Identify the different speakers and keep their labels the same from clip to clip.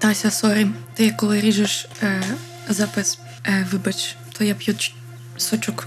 Speaker 1: Тася, sorry, ти коли ріжеш е, запис, е, вибач, то я п'ю сочок.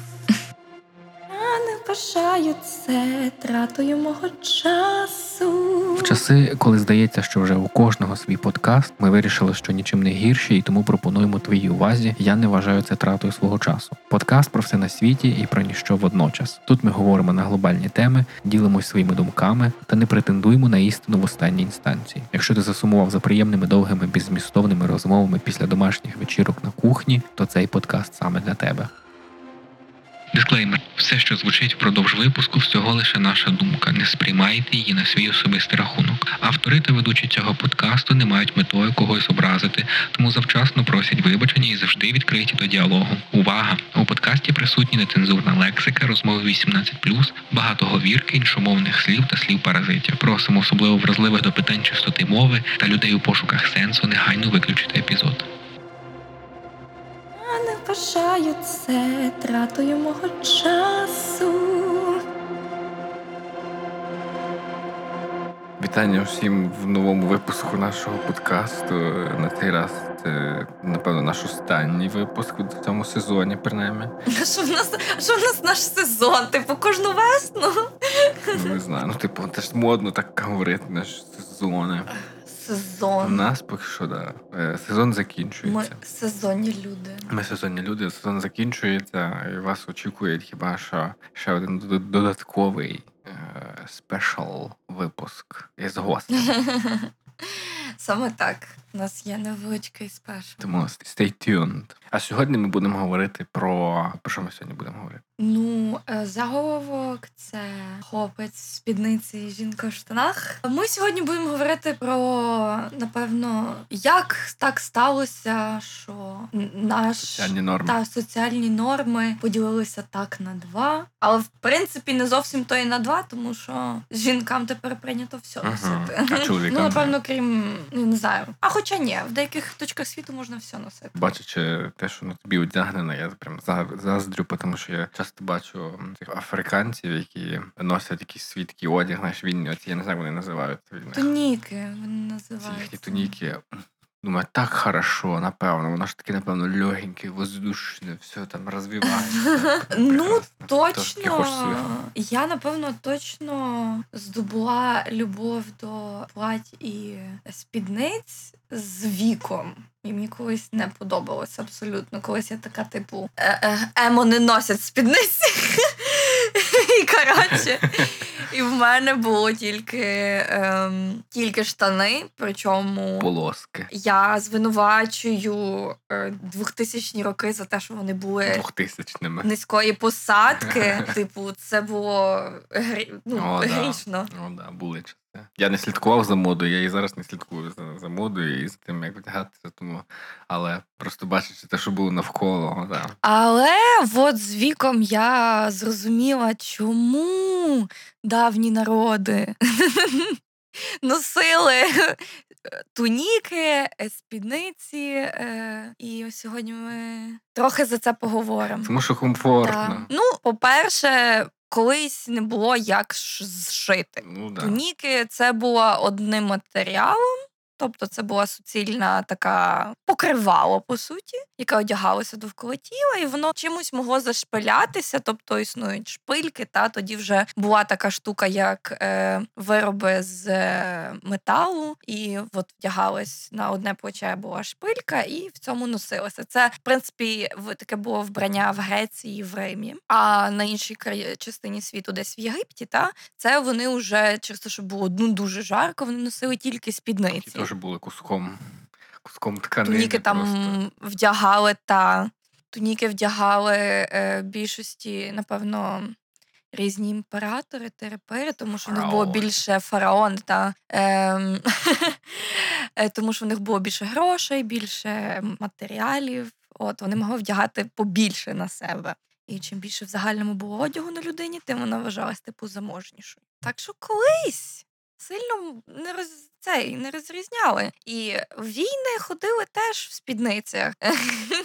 Speaker 1: Я не вважаю це тратою мого часу.
Speaker 2: В часи, коли здається, що вже у кожного свій подкаст, ми вирішили, що нічим не гірші, і тому пропонуємо твоїй увазі. Я не вважаю це тратою свого часу. Подкаст про все на світі і про ніщо водночас. Тут ми говоримо на глобальні теми, ділимось своїми думками та не претендуємо на істину в останній інстанції. Якщо ти засумував за приємними довгими беззмістовними розмовами після домашніх вечірок на кухні, то цей подкаст саме для тебе. Дисклеймер: все, що звучить впродовж випуску, всього лише наша думка. Не сприймайте її на свій особистий рахунок. Автори та ведучі цього подкасту не мають метою когось образити, тому завчасно просять вибачення і завжди відкриті до діалогу. Увага! У подкасті присутні нецензурна лексика, розмови 18+, багато говірки, іншомовних слів та слів паразитів. Просимо особливо вразливих до питань чистоти мови та людей у пошуках сенсу негайно виключити епізод.
Speaker 1: Я не вважаю це тратою мого часу.
Speaker 3: Вітання всім в новому випуску нашого подкасту. На цей раз це, напевно, наш останній випуск в цьому сезоні, принаймні.
Speaker 1: А що в нас, що в нас наш сезон? Типу кожну весну?
Speaker 3: Ну, не знаю. Ну, типу, це ж модно так говорити, наш сезони. У
Speaker 1: Сезон.
Speaker 3: нас поки що, да. сезон закінчується.
Speaker 1: Ми сезонні люди.
Speaker 3: Ми сезонні люди, сезон закінчується, і вас очікує хіба що ще один додатковий е, спешл випуск із гостем.
Speaker 1: Саме так. У нас є невеличкий спеш.
Speaker 3: Тому stay tuned. А сьогодні ми будемо говорити про. Про що ми сьогодні будемо говорити?
Speaker 1: Ну, е, заголовок це хлопець в спідниці і жінка в штанах. Ми сьогодні будемо говорити про напевно, як так сталося, що наш
Speaker 3: Соціальні норми.
Speaker 1: та соціальні норми поділилися так на два. Але в принципі не зовсім то і на два, тому що жінкам тепер прийнято все носити.
Speaker 3: А чоловікам
Speaker 1: Ну, напевно, крім не знаю. А хоча ні, в деяких точках світу можна все носити.
Speaker 3: Бачачи те, що на тобі одягнено, я прям за- заздрю, тому що я часто бачу цих африканців, які носять якісь свідки одяг, знаєш, вільні, оці, я не знаю, вони називають.
Speaker 1: Туніки вони
Speaker 3: Ці їхні туніки. Думаю, так хорошо, напевно. Воно ж таке, напевно, легеньке, воздушне, все там розвивається.
Speaker 1: Ну, точно. Я, напевно, точно здобула любов до плать і спідниць з віком. І мені колись не подобалося абсолютно. Колись я така, типу, «Е, е, емо не носять спідниці. І коротше. І в мене було тільки, ем, тільки штани, причому.
Speaker 3: Полоски.
Speaker 1: Я звинувачую е, роки за те, що вони були
Speaker 3: Двохтисячними.
Speaker 1: низької посадки. Типу, це було грі... ну,
Speaker 3: О, да.
Speaker 1: грішно.
Speaker 3: Ну да, були часи. Я не слідкував за модою, я і зараз не слідкую за, за модою і за тим, як вдягатися, тому. Але просто бачачи те, що було навколо, да.
Speaker 1: Але от з віком я зрозуміла, чому давні народи носили туніки, е, спідниці. е, І ось сьогодні ми трохи за це поговоримо.
Speaker 3: Тому що комфортно.
Speaker 1: Так. Ну, по-перше, колись не було як зшити.
Speaker 3: Ну да.
Speaker 1: Туніки це було одним матеріалом, тобто це була суцільна така покривало, по суті, яка одягалася довкола тіла, і воно чимось могло зашпилятися, тобто існують шпильки. Та тоді вже була така штука, як е, вироби з е, металу, і от вдягалось на одне плече була шпилька, і в цьому носилося. Це, в принципі, таке було вбрання в Греції, в Римі. А на іншій краї- частині світу, десь в Єгипті, та це вони вже через те, що було ну, дуже жарко, вони носили тільки
Speaker 3: Ті
Speaker 1: спідниці.
Speaker 3: Теж були куском, куском тканини.
Speaker 1: Туніки там
Speaker 3: просто.
Speaker 1: вдягали та туніки вдягали е, більшості, напевно. Різні імператори, терапери, тому що в них було більше фараон та ем, е, тому що в них було більше грошей, більше матеріалів. От вони могли вдягати побільше на себе. І чим більше в загальному було одягу на людині, тим вона вважалась типу заможнішою. Так що колись сильно не роз цей не розрізняли. І в війни ходили теж в спідницях.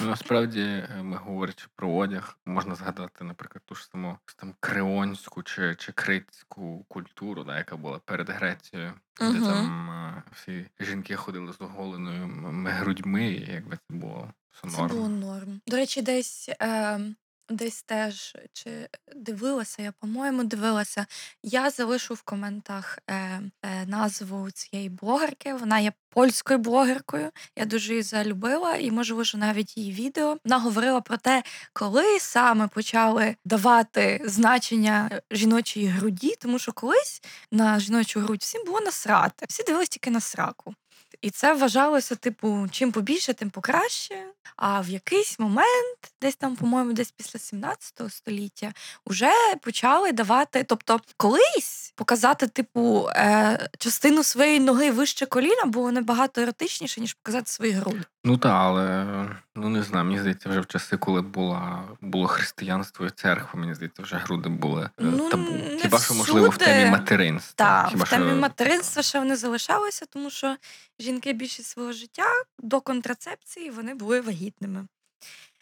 Speaker 3: Ну, Насправді, е, ми говорячи про одяг, можна згадати, наприклад, ту ж саму там креонську чи, чи критську культуру, да, яка була перед Грецією, де
Speaker 1: Мгм.
Speaker 3: там е, всі жінки ходили з оголеними грудьми, якби це було
Speaker 1: Це
Speaker 3: норм.
Speaker 1: було норм. До речі, десь. Е... Десь теж чи дивилася, я по-моєму дивилася. Я залишу в коментах е, е, назву цієї блогерки. Вона є польською блогеркою. Я дуже її залюбила і можливо, що навіть її відео. Вона говорила про те, коли саме почали давати значення жіночої груді, тому що колись на жіночу грудь всім було насрати. Всі дивились тільки на сраку. І це вважалося, типу, чим побільше, тим покраще. А в якийсь момент, десь там, по-моєму, десь після 17 століття, вже почали давати. Тобто, колись показати, типу, е, частину своєї ноги вище коліна було набагато еротичніше, ніж показати свої груди.
Speaker 3: Ну так, але ну не знаю, мені здається, вже в часи, коли була було християнство і церква, мені здається, вже груди були е,
Speaker 1: Ну,
Speaker 3: табу. Хіба що можливо в темі материнства?
Speaker 1: Так, в темі
Speaker 3: що...
Speaker 1: материнства ще вони залишалися, тому що жінки більшість свого життя до контрацепції вони були вагітними.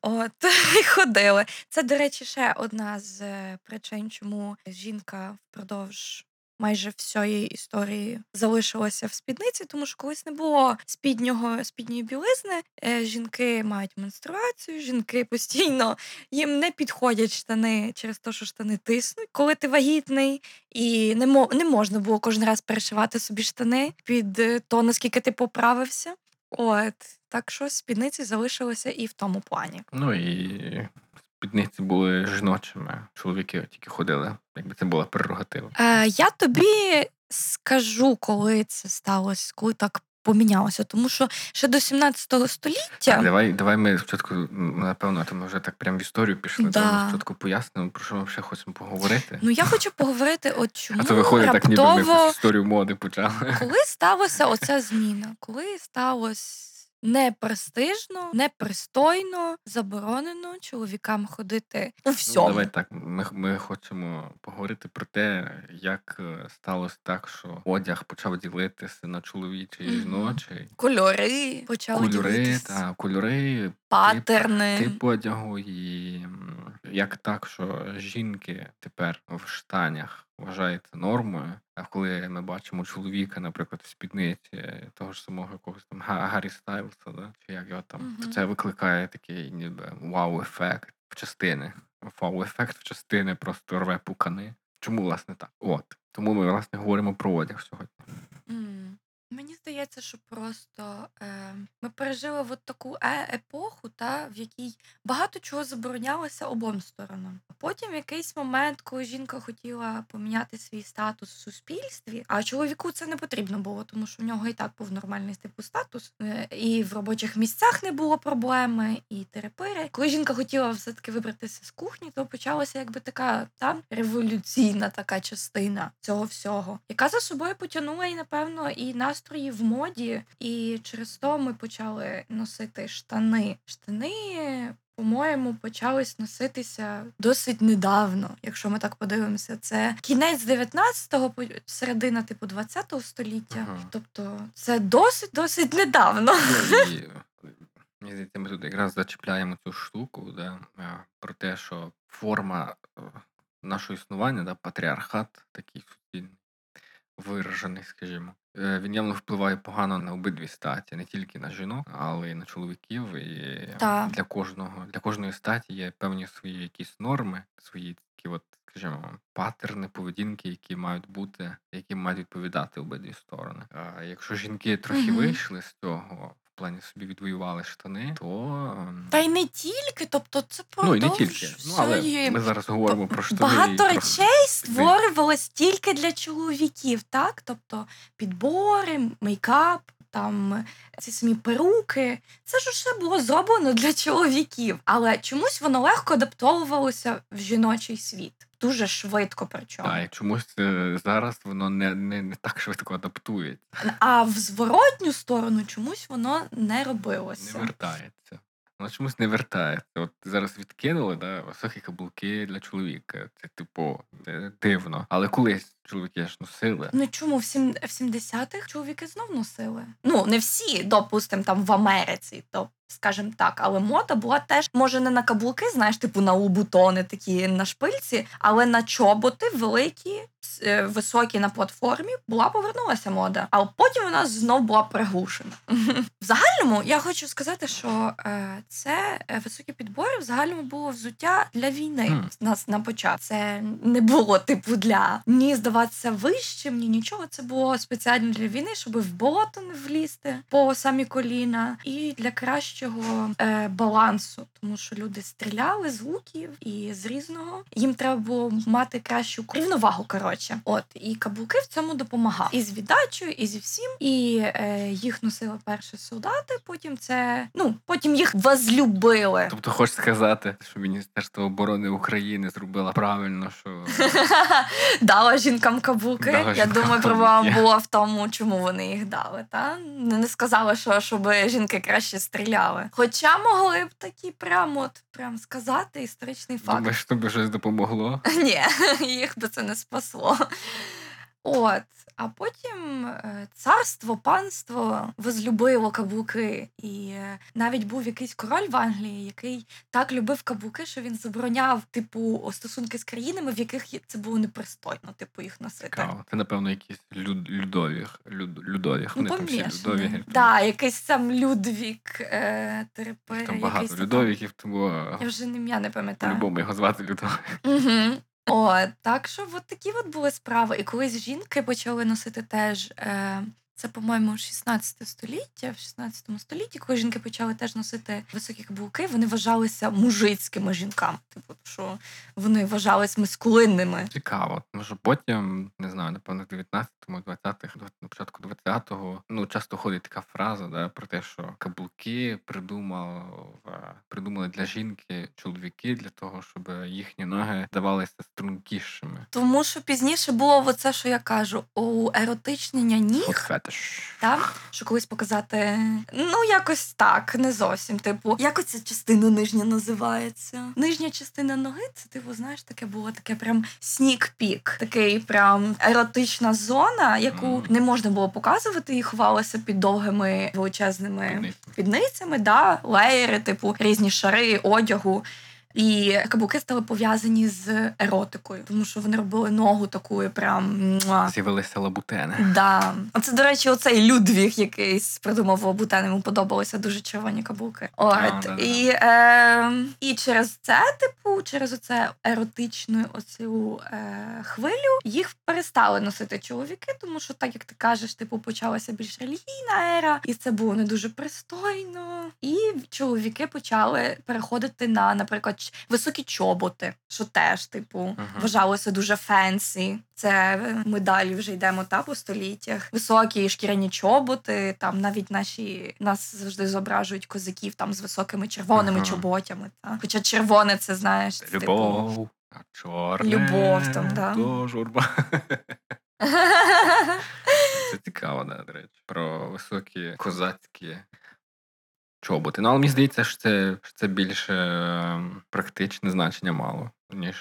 Speaker 1: От, і ходили. Це, до речі, ще одна з е, причин, чому жінка впродовж майже всієї історії залишилася в спідниці, тому що колись не було спіднього спідньої білизни. е, Жінки мають менструацію, жінки постійно їм не підходять штани через те, що штани тиснуть, коли ти вагітний, і не не можна було кожен раз перешивати собі штани під е, то, наскільки ти поправився. От так що спідниці залишилися і в тому плані.
Speaker 3: Ну і спідниці були жіночими, чоловіки тільки ходили, якби це була прерогатива.
Speaker 1: Е, я тобі скажу, коли це сталося, коли так помінялося, тому що ще до 17 століття.
Speaker 3: Так, давай, давай ми спочатку, напевно, то ми вже так прямо в історію пішли,
Speaker 1: Да.
Speaker 3: ми спочатку пояснимо, про що ми ще хочемо поговорити.
Speaker 1: Ну я хочу поговорити, от чому
Speaker 3: а то виходить так, ніби ми історію моди почали.
Speaker 1: коли сталася оця зміна, коли сталося непрестижно, непристойно, заборонено чоловікам ходити у
Speaker 3: Ну, давай так. Ми, ми хочемо поговорити про те, як е, сталося так, що одяг почав ділитися на чоловічий і
Speaker 1: Мгм.
Speaker 3: жіночий.
Speaker 1: Кольори почали
Speaker 3: Кольори,
Speaker 1: ділитись,
Speaker 3: та кольори,
Speaker 1: патерни.
Speaker 3: тип одягу, і як так, що жінки тепер в штанях вважається нормою. А коли ми бачимо чоловіка, наприклад, в спідниці того ж самого якогось там Га- Гаррі Стайлса, да? чи як його там, то
Speaker 1: Мгм.
Speaker 3: це викликає такий ніби вау-ефект в частини. Вау-ефект в частини просто рве пукани. Чому власне так? От тому ми власне говоримо про одяг сьогодні.
Speaker 1: М. Мені здається, що просто е, ми пережили от таку е- епоху, та, в якій багато чого заборонялося обом сторонам. Потім в якийсь момент, коли жінка хотіла поміняти свій статус в суспільстві, а чоловіку це не потрібно було, тому що в нього і так був нормальний типу статус, е, і в робочих місцях не було проблеми, і терепири. Коли жінка хотіла все-таки вибратися з кухні, то почалася якби така та революційна така частина цього всього, яка за собою потягнула і напевно і настрої в моді. І через то ми почали носити штани. Штани. По-моєму, почались носитися досить недавно, якщо ми так подивимося. Це кінець 19-го, середина типу 20-го століття.
Speaker 3: Ага.
Speaker 1: Тобто це досить досить недавно.
Speaker 3: Ну, Мені здається, ми тут якраз зачіпляємо цю штуку, да, е, про те, що форма е, нашого існування, да, патріархат, такий суцільний, виражений, скажімо, е, він явно впливає погано на обидві статі, не тільки на жінок, але й на чоловіків. І
Speaker 1: Та.
Speaker 3: для кожного, для кожної статі є певні свої якісь норми, свої такі, от, скажімо, патерни, поведінки, які мають бути, які мають відповідати обидві сторони. А якщо жінки трохи
Speaker 1: Мгм.
Speaker 3: вийшли з цього. Плані собі відвоювали штани, то ем,
Speaker 1: Та й не тільки, тобто це
Speaker 3: ну і не тільки. Ну але ми зараз говоримо про штани.
Speaker 1: Багато
Speaker 3: про-
Speaker 1: речей створювалось тільки для чоловіків, так? Тобто підбори, мейкап, там ці самі перуки. Це ж усе було зроблено для чоловіків. Але чомусь воно легко адаптовувалося в жіночий світ. Дуже швидко причому.
Speaker 3: Та, і чомусь е, зараз воно не, не, не так швидко адаптується,
Speaker 1: А в зворотню сторону чомусь воно не робилося.
Speaker 3: не вертається. Воно чомусь не вертається. От зараз відкинули да, високі каблуки для чоловіка. Це типу е, дивно. Але колись чоловіки ж носили.
Speaker 1: Ну чому в сім- в 70-х чоловіки знов носили? Ну, не всі, допустим, там в Америці, то скажімо так, але мода була теж, може, не на каблуки, знаєш, типу на лубутони такі на шпильці, але на чоботи великі, е, високі на платформі була повернулася мода. А потім вона знов була приглушена. В загальному я хочу сказати, що е, це е, високі підбори в загальному було взуття для війни.
Speaker 3: Mm.
Speaker 1: Нас на початку це не було типу для ні здаватися вищим, ні нічого. Це було спеціально для війни, щоб в болото не влізти по самі коліна, і для кращого е, балансу, тому що люди стріляли з луків і з різного. Їм треба було мати кращу рівновагу. Коротше, от і каблуки в цьому допомагали і з віддачею, і зі всім. І е, їх носили перші солдати. Потім це ну потім їх возлюбили.
Speaker 3: Тобто, хочеш сказати, що Міністерство оборони України зробило правильно, що
Speaker 1: Дала жінкам каблуки.
Speaker 3: Дала
Speaker 1: Я
Speaker 3: жінкам
Speaker 1: думаю, проблема була в тому, чому вони їх дали. Та не сказали, що щоб жінки краще стріляли. Хоча могли б такі прямо от прям сказати історичний факт.
Speaker 3: думаєш, тобі щось допомогло?
Speaker 1: Ні, їх би це не спасло. От, а потім е, царство, панство возлюбило каблуки. І е, навіть був якийсь король в Англії, який так любив каблуки, що він забороняв, типу, стосунки з країнами, в яких це було непристойно, типу, їх носити.
Speaker 3: Цікаво. Це, напевно, якісь люд, людовіх. Люд, людовіх. Вони там всі людові.
Speaker 1: помішаний. Да, якийсь там Людвік е, Терепер,
Speaker 3: Там багато
Speaker 1: якийсь
Speaker 3: Людовіків, тому е,
Speaker 1: Я вже ім'я не пам'ятаю.
Speaker 3: по-любому його звати Людовик.
Speaker 1: Угу. О, так що от такі от були справи. І колись жінки почали носити теж. Е, це, по-моєму, 16 століття, в 16 столітті, коли жінки почали теж носити високі каблуки, вони вважалися мужицькими жінками. Типу, що вони вважались маскулинними.
Speaker 3: Цікаво. Тому що потім, не знаю, напевно, в 19-му, 20-х, на початку 20-го, ну, часто ходить така фраза, да, про те, що каблуки придумав, е, придумали для жінки чоловіки для того, щоб їхні ноги здавалися стрункішими.
Speaker 1: Тому що пізніше було оце, що я кажу, у еротичнення ніг.
Speaker 3: От фетиш.
Speaker 1: Та що колись показати, ну якось так, не зовсім. Типу, як оця частина нижня називається? Нижня частина ноги, це типу, знаєш, таке було таке прям снік-пік, такий прям еротична зона, яку
Speaker 3: Мгм.
Speaker 1: не можна було показувати, і ховалася під довгими величезними
Speaker 3: Спідниці.
Speaker 1: спідницями, да, леєри, типу різні шари одягу. І каблуки стали пов'язані з еротикою, тому що вони робили ногу такою, прям.
Speaker 3: З'явилися лабутени.
Speaker 1: Да. Оце, до речі, оцей Людвіг якийсь придумав лабутен, йому подобалися дуже червоні каблуки. От.
Speaker 3: да-да-да.
Speaker 1: І, е, і через це, типу, через оце еротичну оцю е, хвилю, їх перестали носити чоловіки, тому що, так як ти кажеш, типу, почалася більш релігійна ера, і це було не дуже пристойно. І чоловіки почали переходити на, наприклад, ч- високі чоботи, що теж, типу,
Speaker 3: Мгм.
Speaker 1: вважалося дуже фенсі. Це е, ми далі вже йдемо та по століттях. Високі шкіряні чоботи. Там навіть наші нас завжди зображують козаків там з високими червоними
Speaker 3: Ага.
Speaker 1: чоботями. Та. Хоча червоне це знаєш. типу,
Speaker 3: Любов, а чорне.
Speaker 1: Любов там, да.
Speaker 3: То журба. Це цікаво, да, до речі. Про високі козацькі чоботи. Ну, але мені здається, що це, що це більше ем, практичне значення мало, ніж.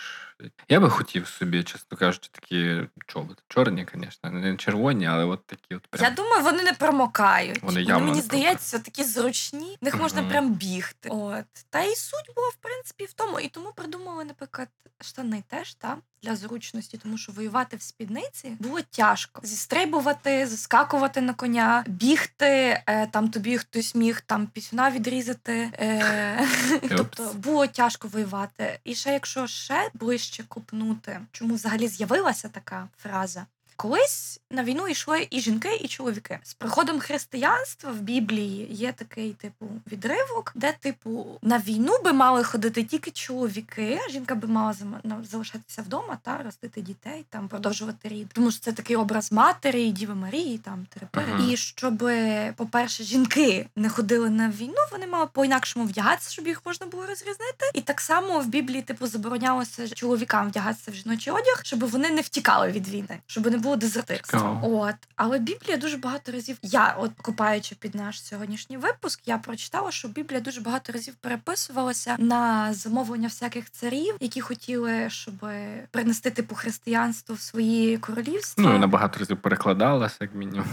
Speaker 3: Я би хотів собі, чесно кажучи, такі чоботи. Чорні, звісно, не червоні, але от такі от прям.
Speaker 1: Я думаю, вони не промокають.
Speaker 3: Вони явно
Speaker 1: мені
Speaker 3: не
Speaker 1: здається, такі зручні, в них можна
Speaker 3: Мгм.
Speaker 1: прям бігти. От. Та і суть була, в принципі, в тому. І тому придумали, наприклад, штани теж та, для зручності, тому що воювати в спідниці було тяжко. Зістрибувати, заскакувати на коня, бігти. Е, там тобі хтось міг там пісюна відрізати. Е, тобто було тяжко воювати. І ще якщо ще ближче купнути, чому взагалі з'явилася така фраза? Колись на війну йшли і жінки, і чоловіки. З приходом християнства в Біблії є такий типу відривок, де, типу, на війну би мали ходити тільки чоловіки, а жінка би мала залишатися вдома та ростити дітей, там продовжувати рід. Тому що це такий образ матері, Діви Марії, там терапери.
Speaker 3: Ага.
Speaker 1: І щоб, по-перше, жінки не ходили на війну, вони мали по-інакшому вдягатися, щоб їх можна було розрізнити. І так само в Біблії, типу, заборонялося чоловікам вдягатися в жіночий одяг, щоб вони не втікали від війни, щоб не було дезертирства.
Speaker 3: Цікаво.
Speaker 1: От, але Біблія дуже багато разів. Я, от купаючи під наш сьогоднішній випуск, я прочитала, що Біблія дуже багато разів переписувалася на замовлення всяких царів, які хотіли, щоб принести типу християнство в свої королівства.
Speaker 3: Ну, і набагато разів перекладалася, як мінімум.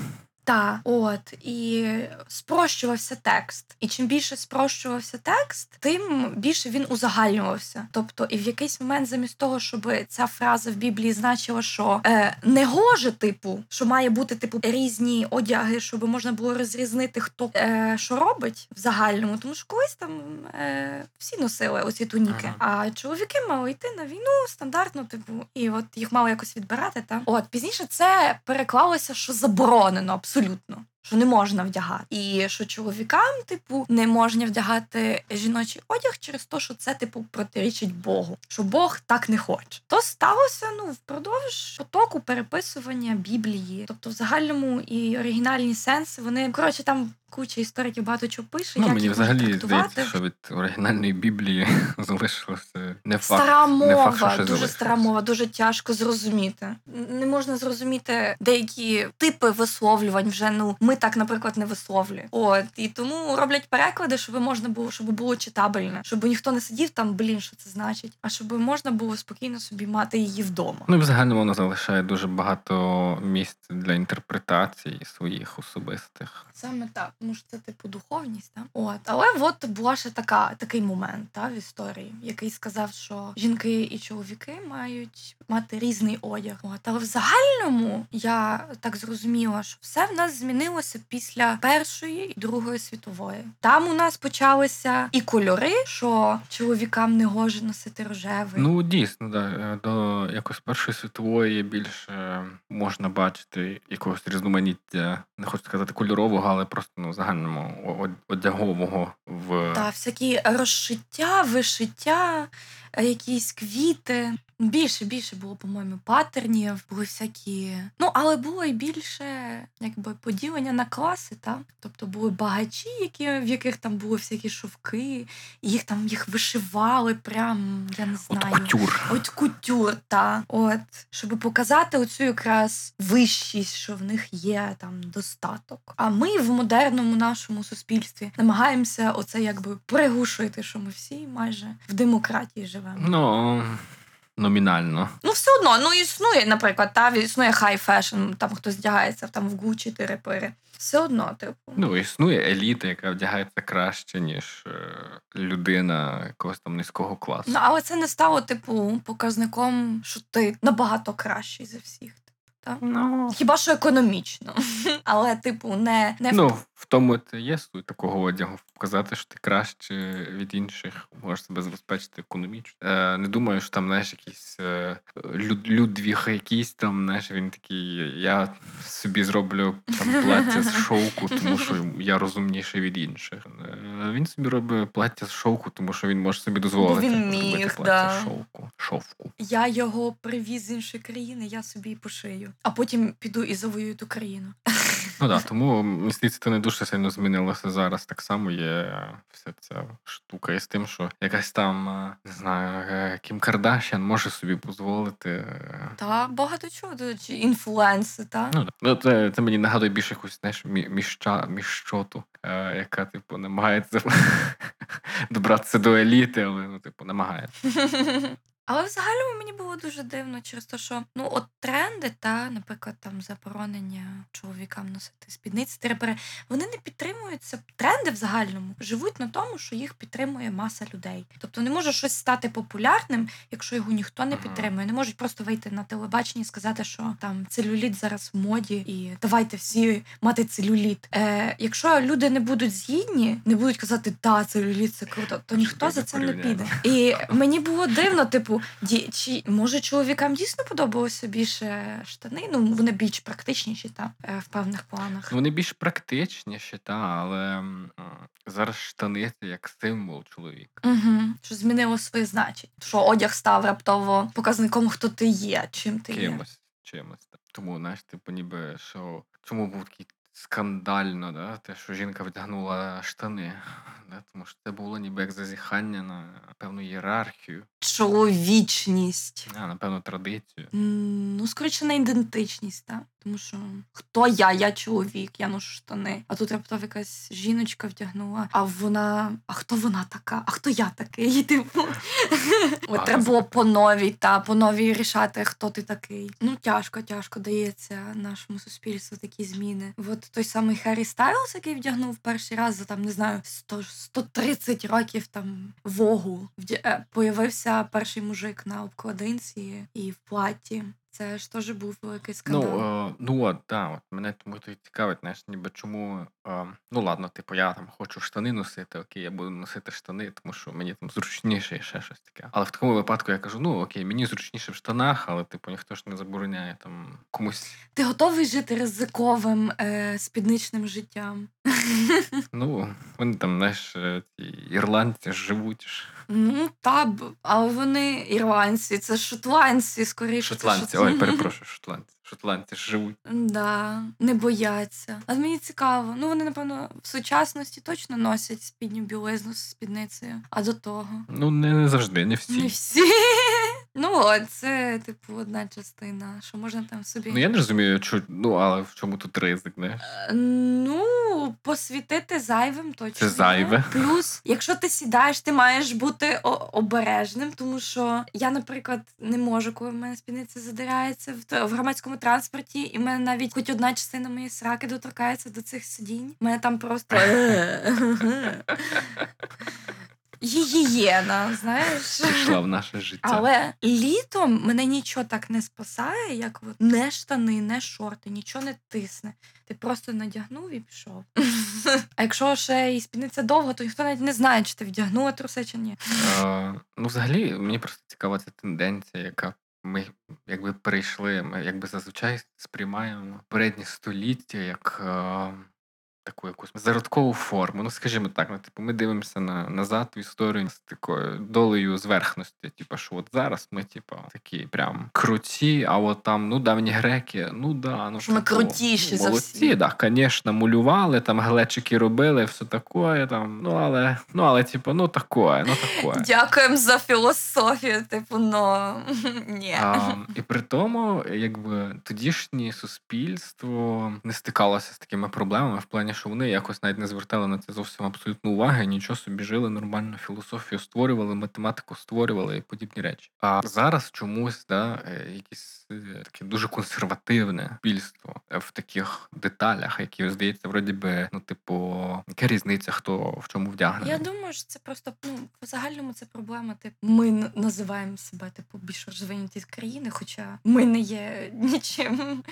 Speaker 1: Так, от і спрощувався текст. І чим більше спрощувався текст, тим більше він узагальнювався. Тобто, і в якийсь момент, замість того, щоб ця фраза в Біблії значила, що е, не гоже, типу, що має бути типу різні одяги, щоб можна було розрізнити, хто е, що робить в загальному, тому що колись там е, всі носили оці туніки. Ага. А чоловіки мали йти на війну стандартно, типу, і от їх мало якось відбирати. Та от пізніше це переклалося, що заборонено абсолютно абсолютно. Що не можна вдягати, і що чоловікам, типу, не можна вдягати жіночий одяг через те, що це типу протирічить Богу, що Бог так не хоче. То сталося ну впродовж потоку переписування Біблії, тобто в загальному і оригінальні сенси вони коротше там куча істориків багато чого пише.
Speaker 3: Ну,
Speaker 1: як
Speaker 3: мені взагалі здається, що від оригінальної Біблії залишилося не факт.
Speaker 1: Стара
Speaker 3: не
Speaker 1: мова,
Speaker 3: факт, що
Speaker 1: дуже стара мова, дуже тяжко зрозуміти. Не можна зрозуміти деякі типи висловлювань. Вже ну ми так, наприклад, не висловлюємо. От і тому роблять переклади, щоб можна було, щоб було читабельне, щоб ніхто не сидів там, блін, що це значить, а щоб можна було спокійно собі мати її вдома.
Speaker 3: Ну і взагалі воно залишає дуже багато місць для інтерпретацій своїх особистих.
Speaker 1: Саме так, тому що це типу духовність, так? От, але от була ще така такий момент та, в історії, який сказав, що жінки і чоловіки мають мати різний одяг. От, але в загальному я так зрозуміла, що все в нас змінилося після першої і другої світової. Там у нас почалися і кольори, що чоловікам не гоже носити рожевий.
Speaker 3: Ну дійсно, да. Е, До якось першої світової більше можна бачити якогось різноманіття, не хочу сказати кольорового, але просто ну загальному одягового в
Speaker 1: Та всякі розшиття, вишиття, е, якісь квіти. Більше, більше було, по-моєму, патернів, були всякі. Ну, але було і більше якби поділення на класи, так? Тобто були багачі, які, в яких там були всякі шовки, і їх там їх вишивали, прям, я не
Speaker 3: от
Speaker 1: знаю.
Speaker 3: кутюр.
Speaker 1: От кутюр, та от щоб показати оцю якраз вищість, що в них є там достаток. А ми в модерному нашому суспільстві намагаємося оце якби приглушити, що ми всі майже в демократії живемо.
Speaker 3: Ну номінально.
Speaker 1: Ну, все одно, ну існує, наприклад, та існує high fashion, там хтось вдягається там в Gucci тири-пири. Все одно, типу.
Speaker 3: Ну, існує еліта, яка вдягається краще, ніж е, людина якогось там низького класу.
Speaker 1: Ну, але це не стало, типу, показником, що ти набагато кращий за всіх. Та?
Speaker 3: Ну,
Speaker 1: Хіба що економічно, але типу не, не в
Speaker 3: ну, в тому це є суть такого одягу. Показати, що ти краще від інших можеш себе забезпечити економічно. Е, не думаю, що там знаєш, якийсь е, люд, Людвіг якийсь там, знаєш, він такий. Я собі зроблю там плаття з шовку, тому що я розумніший від інших. Е, він собі робить плаття з шовку, тому що він може собі дозволити
Speaker 1: він міг,
Speaker 3: плаття
Speaker 1: да.
Speaker 3: з шовку. Шовку.
Speaker 1: я його привіз з іншої країни, я собі пошию, а потім піду і завоюю ту країну.
Speaker 3: Ну так, тому мені не дуже сильно змінилося зараз. Так само є вся ця штука із тим, що якась там е, не знаю, е, Кім Кардашян може собі дозволити. е,
Speaker 1: Та багато чого речі, інфлюенси, та
Speaker 3: Ну, да. ну це, це мені нагадує більше якусь знаєш, міща, міщоту, е, яка, типу, намагається добратися до еліти, але ну, типу, намагається.
Speaker 1: Але в загальному мені було дуже дивно через те, що ну от тренди, та, наприклад, там заборонення чоловікам носити спідниці, терепери, вони не підтримуються. Тренди в загальному живуть на тому, що їх підтримує маса людей. Тобто не може щось стати популярним, якщо його ніхто не підтримує. Не можуть просто вийти на телебачення і сказати, що там целюліт зараз в моді, і давайте всі мати целюліт. Е, якщо люди не будуть згідні, не будуть казати, та целюліт це круто, то ніхто за це не піде. І мені було дивно, типу, ді, чи може чоловікам дійсно подобалося більше штани? Ну вони більш практичніші та е, в певних планах.
Speaker 3: Вони більш практичніші, та, але зараз штани це як символ чоловіка.
Speaker 1: Угу. Що змінило своє значення. Що одяг став раптово показником, хто ти є, чим ти є.
Speaker 3: Кимось, чимось. Тому, знаєш, типу, ніби що чому був такий скандально, да? те, що жінка вдягнула штани. Да? Тому що це було ніби як зазіхання на певну ієрархію,
Speaker 1: Чоловічність.
Speaker 3: а, на певну традицію.
Speaker 1: Ну, скоріше на ідентичність, так? Тому що хто я? Я чоловік, я ношу штани. А тут раптом якась жіночка вдягнула, а вона. А хто вона така? А хто я такий? І, Типу. От треба було по новій, та по новій рішати, хто ти такий. Ну, тяжко, тяжко дається нашому суспільству такі зміни. От от той самий Харрі Стайлз, який вдягнув перший раз за там, не знаю, 100, 130 років там вогу. Вдя... е, Появився перший мужик на обкладинці і в платі. Це ж теж був великий скандал.
Speaker 3: Ну, е, ну от, да, от мене тому то й цікавить, знаєш, ніби чому. Е, ну ладно, типу, я там хочу штани носити, окей, я буду носити штани, тому що мені там зручніше і ще щось таке. Але в такому випадку я кажу: ну окей, мені зручніше в штанах, але типу ніхто ж не забороняє там комусь.
Speaker 1: Ти готовий жити ризиковим е, спідничним життям?
Speaker 3: Ну, вони там, знаєш, е, ті ірландці живуть. ж.
Speaker 1: Ну, та але вони ірландці, це шотландці, скоріше.
Speaker 3: Шотландці,
Speaker 1: шот-
Speaker 3: ой, перепрошую, шотландці. Шотландці ж живуть.
Speaker 1: Да, не бояться. А мені цікаво. Ну, вони, напевно, в сучасності точно носять спідню білизну з спідницею. А до того.
Speaker 3: Ну, не, не завжди, не всі.
Speaker 1: Не всі. Ну, це, типу, одна частина, що можна там собі.
Speaker 3: Ну я не розумію, чу, ну але в чому тут ризик, не?
Speaker 1: Е, Ну, посвітити зайвим точно.
Speaker 3: Це зайве.
Speaker 1: Плюс, якщо ти сідаєш, ти маєш бути обережним, тому що я, наприклад, не можу, коли в мене спідниця задирається в, в громадському транспорті, і в мене навіть хоч одна частина моєї сраки доторкається до цих сидінь. У мене там просто гігієна, знаєш.
Speaker 3: Пішла в наше життя.
Speaker 1: Але літом мене нічого так не спасає, як от не штани, не шорти, нічого не тисне. Ти просто надягнув і пішов. А якщо ще і спідниця довго, то ніхто навіть не знає, чи ти вдягнула труси чи ні.
Speaker 3: Ну, взагалі, мені просто цікава ця тенденція, яка ми якби перейшли, ми якби зазвичай сприймаємо переднє століття як е, таку якусь зародкову форму. Ну, скажімо так, ну, типу, ми дивимося на, назад в історію з такою долею зверхності. Типу, що от зараз ми, типу, такі прям круті, а от там, ну, давні греки, ну да, ну
Speaker 1: Що ми
Speaker 3: типу,
Speaker 1: крутіші за
Speaker 3: молодці,
Speaker 1: всіх.
Speaker 3: да, звісно, малювали, там глечики робили, все таке, там, ну, але, ну, але, типу, ну, таке, ну, таке.
Speaker 1: Дякуємо за філософію, типу, ну ні.
Speaker 3: А, і при тому, якби тодішнє суспільство не стикалося з такими проблемами в плані, що вони якось навіть не звертали на це зовсім абсолютно уваги, нічого собі жили нормально, філософію створювали, математику створювали і подібні речі. А зараз чомусь да, е, якісь таке дуже консервативне суспільство е, в таких деталях, які здається, вроді би, ну, типу, яка різниця, хто в чому вдягнений.
Speaker 1: Я думаю, що це просто ну по загальному це проблема. Типу, ми називаємо себе типу більш розвинуті країни, хоча ми не є нічим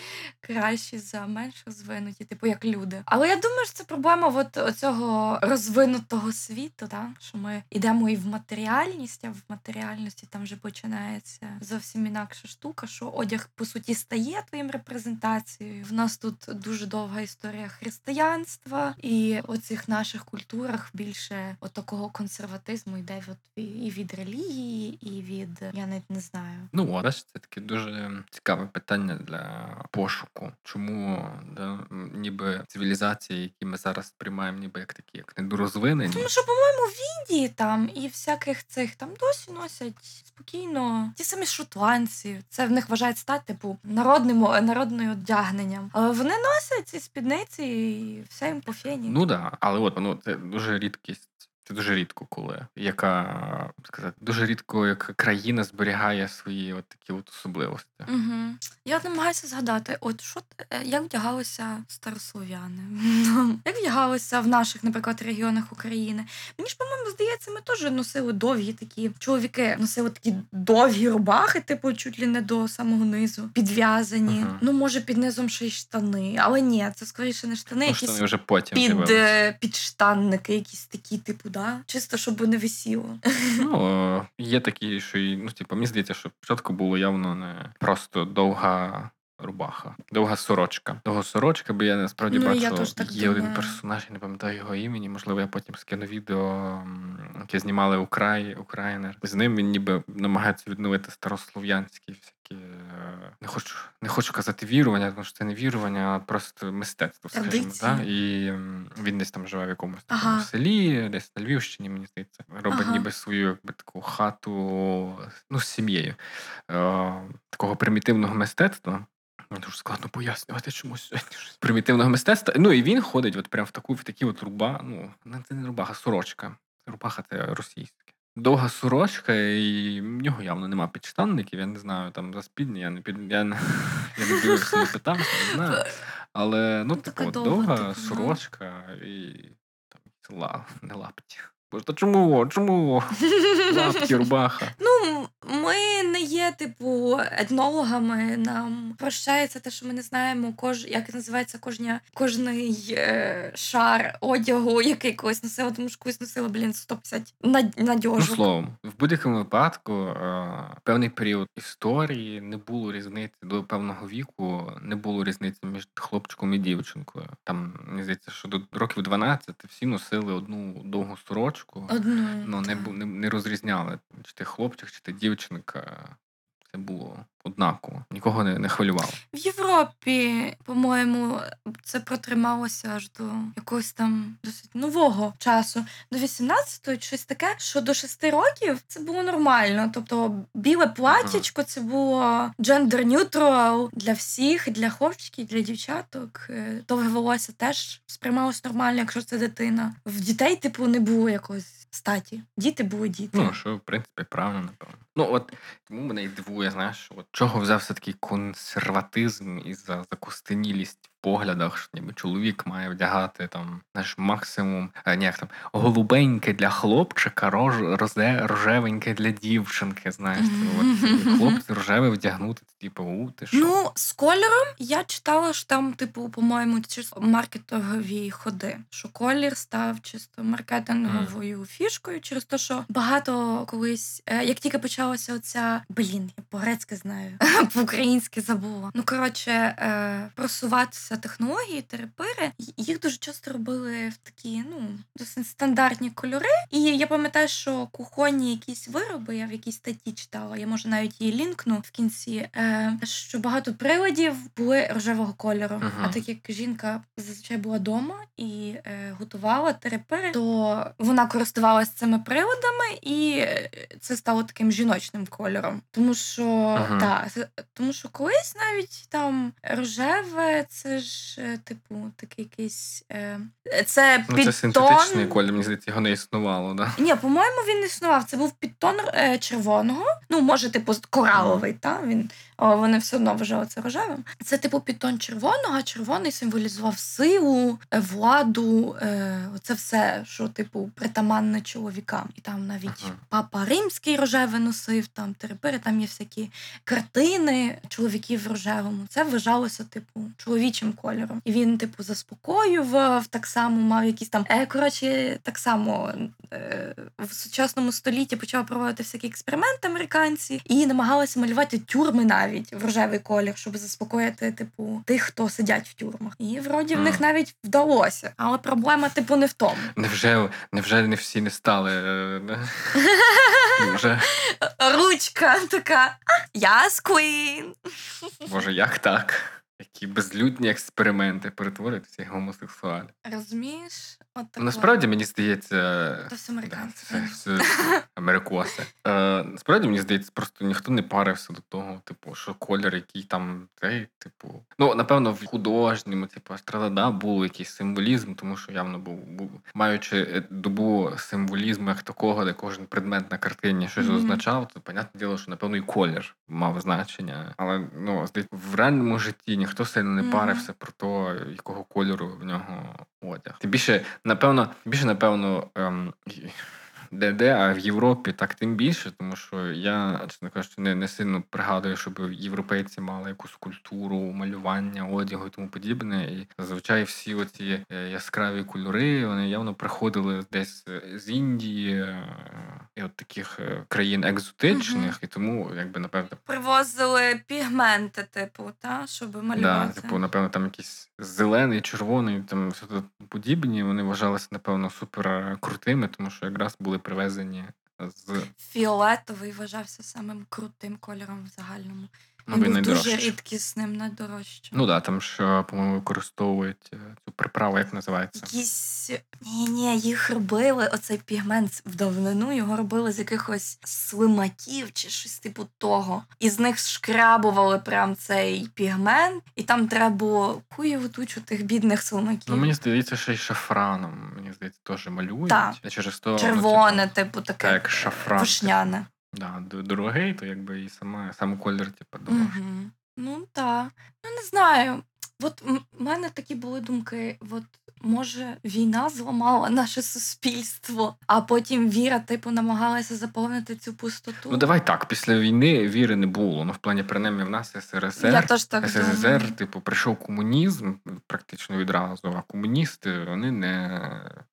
Speaker 1: кращі за менш розвинуті, типу як люди. Але я думаю, що це проблема от оцього розвинутого світу, да? що ми йдемо і в матеріальність, а в матеріальності там вже починається зовсім інакша штука, що одяг по суті стає твоїм репрезентацією. В нас тут дуже довга історія християнства, і оцих наших культурах більше от такого консерватизму йде от і від релігії, і від я навіть не знаю.
Speaker 3: Ну, а бачиш, це таке дуже цікаве питання для пошуку. Чому да, ніби цивілізації, які ми зараз сприймаємо, ніби як такі, як недорозвинені.
Speaker 1: Тому що, по-моєму, в Індії там і всяких цих там досі носять спокійно. Ті самі шотландці. Це в них вважають стати типу народним народною одягненням. Але вони носять ці спідниці і все їм по фені.
Speaker 3: Ну да, але от ну, це дуже рідкість. Це дуже рідко, коли яка сказати, дуже рідко, як країна зберігає свої от такі от особливості.
Speaker 1: Угу. Я намагаюся згадати, от що е, як вдягалися старослов'яни, як вдягалися в наших, наприклад, регіонах України. Мені ж, по-моєму, здається, ми теж носили довгі такі чоловіки, носили такі довгі рубахи, типу, чуть ли не до самого низу, підв'язані.
Speaker 3: Ага.
Speaker 1: Ну, може, під низом ще й штани, але ні, це скоріше не штани,
Speaker 3: Ну,
Speaker 1: якісь
Speaker 3: вони вже потім
Speaker 1: під, е, підштанники, якісь такі, типу, да? Чисто щоб не висіло.
Speaker 3: Ну, е, є такі, що ну, типу, мені здається, що спочатку було явно не просто довга рубаха, довга сорочка. Довга сорочка, бо я насправді
Speaker 1: Ну,
Speaker 3: бачу,
Speaker 1: я
Speaker 3: є один персонаж, я не пам'ятаю його імені, можливо, я потім скину відео, яке знімали Украй, Українер. З ним він ніби намагається відновити старослов'янські всякі. Е, Не хочу, не хочу казати вірування, тому що це не вірування, а просто мистецтво, скажімо. Да? І він десь там живе в якомусь такому
Speaker 1: Ага.
Speaker 3: селі, десь на Львівщині, мені здається, робить
Speaker 1: Ага.
Speaker 3: ніби свою якби таку хату ну, з сім'єю е, такого примітивного мистецтва. Дуже складно пояснювати чомусь. Примітивного мистецтва. Ну і він ходить от прям в таку в такі от руба. Ну, це не рубаха, сорочка. Рубаха це російське. Довга сорочка, і в нього явно нема підштанників. Я не знаю, там за спідні, я не під я не, я не дивився, не питався, не знаю. Але ну,
Speaker 1: Ну, така
Speaker 3: типу,
Speaker 1: довга,
Speaker 3: довга
Speaker 1: типу,
Speaker 3: сорочка і там ла, не лапті. Боже, та чому? Чому? Лапті, рубаха.
Speaker 1: Ну, ми не є, типу, етнологами. Нам прощається те, що ми не знаємо, кож... як називається кожня... кожний е... шар одягу, який колись носила, тому що колись носила, блін, 150 над...
Speaker 3: Ну,
Speaker 1: надьожок.
Speaker 3: словом, в будь-якому випадку, е, певний період історії не було різниці до певного віку, не було різниці між хлопчиком і дівчинкою. Там мені здається, що до років 12 всі носили одну довгу сорочку.
Speaker 1: Одну.
Speaker 3: Ну, не, не, не розрізняли, чи ти хлопчик, чи ти дівчинка. Це було однаково. Нікого не, не хвилювало.
Speaker 1: В Європі, по-моєму, це протрималося аж до якогось там досить нового часу, до 18-го, щось таке, що до 6 років це було нормально. Тобто біле платячко це було gender neutral для всіх, для хлопчиків, для дівчаток. Е, Довге волосся теж сприймалось нормально, якщо це дитина. В дітей, типу, не було якогось статі. Діти були діти.
Speaker 3: Ну, що, в принципі, правильно, напевно. Ну, от тому мене і дивує, знаєш, от чого взявся такий консерватизм і за закостенілість поглядах, що ніби чоловік має вдягати там, знаєш, максимум, а, ні, як там, голубеньке для хлопчика, рож, розе, рожевеньке для дівчинки, знаєш. Це, от, хлопці рожеве вдягнути, типу, у, ти що?
Speaker 1: Ну, з кольором я читала, що там, типу, по-моєму, чисто маркетингові ходи. Що колір став чисто маркетинговою фішкою, через те, що багато колись, е, як тільки почалася оця, блін, я по-грецьки знаю, по-українськи забула. Ну, коротше, е, просуватися технології, терапири, їх дуже часто робили в такі, ну, досить стандартні кольори. І я пам'ятаю, що кухонні якісь вироби, я в якійсь статті читала, я може навіть її лінкну в кінці, е, що багато приладів були рожевого кольору.
Speaker 3: Мгм.
Speaker 1: А так як жінка зазвичай була вдома і е, готувала терепири, то вона користувалася цими приладами, і е, це стало таким жіночним кольором. Тому що
Speaker 3: Мгм.
Speaker 1: та, тому що колись навіть там рожеве, це ж е, типу такий якийсь. Е, це
Speaker 3: Ну,
Speaker 1: підтон.
Speaker 3: це синтетичний колір, мені здається, його не існувало, да?
Speaker 1: Ні, по-моєму, він існував. Це був підтон е, червоного. Ну, може, типу, кораловий, та він о, вони все одно вважали це рожевим. Це типу підтон червоного, а червоний символізував силу, е, владу. Е, це все, що типу притаманне чоловікам. І там навіть
Speaker 3: Ага.
Speaker 1: папа римський рожевий носив, там терепири, там є всякі картини чоловіків в рожевому. Це вважалося, типу, чоловічим кольором. І він, типу, заспокоював, так само мав якісь там. Е, коротше, так само е, в сучасному столітті почав проводити всякі експерименти американці і намагалися малювати тюрми навіть в рожевий колір, щоб заспокоїти, типу, тих, хто сидять в тюрмах. І вроді в них навіть вдалося. Але проблема, типу, не в тому.
Speaker 3: Невже, невже не всі не стали? е. Невже,
Speaker 1: Ручка така. Я queen.
Speaker 3: Боже, як так? Які безлюдні експерименти перетворюються як гомосексуалі.
Speaker 1: Розумієш? От
Speaker 3: Ну, Насправді мені здається,
Speaker 1: То все американці.
Speaker 3: Да, це все америкоси. Е, насправді мені здається, просто ніхто не парився до того, типу, що колір, який там цей, типу. Ну, напевно, в художньому, типу, страдада був якийсь символізм, тому що явно був, був маючи е, добу символізму як такого, де кожен предмет на картині щось означав, то понятне діло, що напевно і колір мав значення. Але ну, здається, в реальному житті ніхто сильно не парився про те, якого кольору в нього одяг. Тим більше, напевно, більше, напевно, ем, де а в Європі так тим більше, тому що я, чесно кажучи, не, не сильно пригадую, щоб європейці мали якусь культуру малювання, одягу і тому подібне. І зазвичай всі оці е, яскраві кольори вони явно приходили десь е, з Індії е, і от таких країн екзотичних, і тому, якби напевно,
Speaker 1: Привозили пігменти, типу, та, щоб
Speaker 3: Да,
Speaker 1: малювати.
Speaker 3: типу, напевно, там якісь зелений, червоний, там все тут подібні. Вони вважалися, напевно, супер е, крутими, тому що якраз були привезені з
Speaker 1: Фіолетовий вважався самим крутим кольором в загальному.
Speaker 3: Ну,
Speaker 1: Він був дуже
Speaker 3: найдорожчий.
Speaker 1: рідкісним, найдорожчим.
Speaker 3: Ну да, там ж, по-моєму, використовують е, цю приправу, як називається.
Speaker 1: Якісь ні, ні, їх робили. Оцей пігмент в давнину його робили з якихось слимаків чи щось типу того. І з них шкрабували прям цей пігмент, і там треба було куєву тучу тих бідних слимаків.
Speaker 3: Ну, мені здається, ще й шафраном. Мені здається, теж малюють.
Speaker 1: Так.
Speaker 3: Через то, ну,
Speaker 1: Червоне,
Speaker 3: типу,
Speaker 1: типу,
Speaker 3: так,
Speaker 1: таке
Speaker 3: як шафран.
Speaker 1: вишняне.
Speaker 3: Да, дорогий, то якби і сама, сам колір, типу, думаєш.
Speaker 1: Угу. Ну так. Ну не знаю. От в мене такі були думки: от може війна зламала наше суспільство, а потім віра, типу, намагалася заповнити цю пустоту.
Speaker 3: Ну давай так, після війни віри не було. Ну, в плані, принаймні, в нас СРСР,
Speaker 1: Я теж так
Speaker 3: СССР,
Speaker 1: думаю.
Speaker 3: типу, прийшов комунізм практично відразу, а комуністи вони не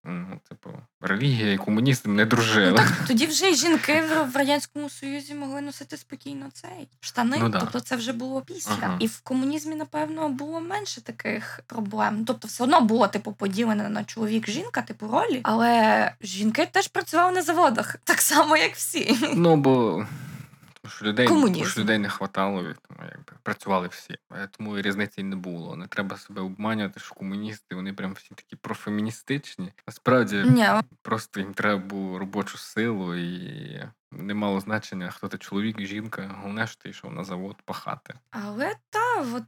Speaker 3: ну, типу, релігія і комунізм не дружили.
Speaker 1: Ну, так тоді вже й жінки в, в радянському союзі могли носити спокійно цей штани.
Speaker 3: Ну, да.
Speaker 1: Тобто це вже було після.
Speaker 3: Ага.
Speaker 1: І в комунізмі, напевно, було менше таких проблем. Тобто, все одно було типу поділене на чоловік-жінка, типу ролі, але жінки теж працювали на заводах, так само як всі.
Speaker 3: Ну, бо що людей,
Speaker 1: Комунізм.
Speaker 3: тому що людей не хватало, тому якби працювали всі. Е, Тому і різниці не було. Не треба себе обманювати, що комуністи вони прям всі такі профеміністичні. Насправді
Speaker 1: Ні,
Speaker 3: просто їм треба було робочу силу і. Не мало значення, хто ти чоловік, жінка. Головне, що ти йшов на завод пахати.
Speaker 1: Але та, от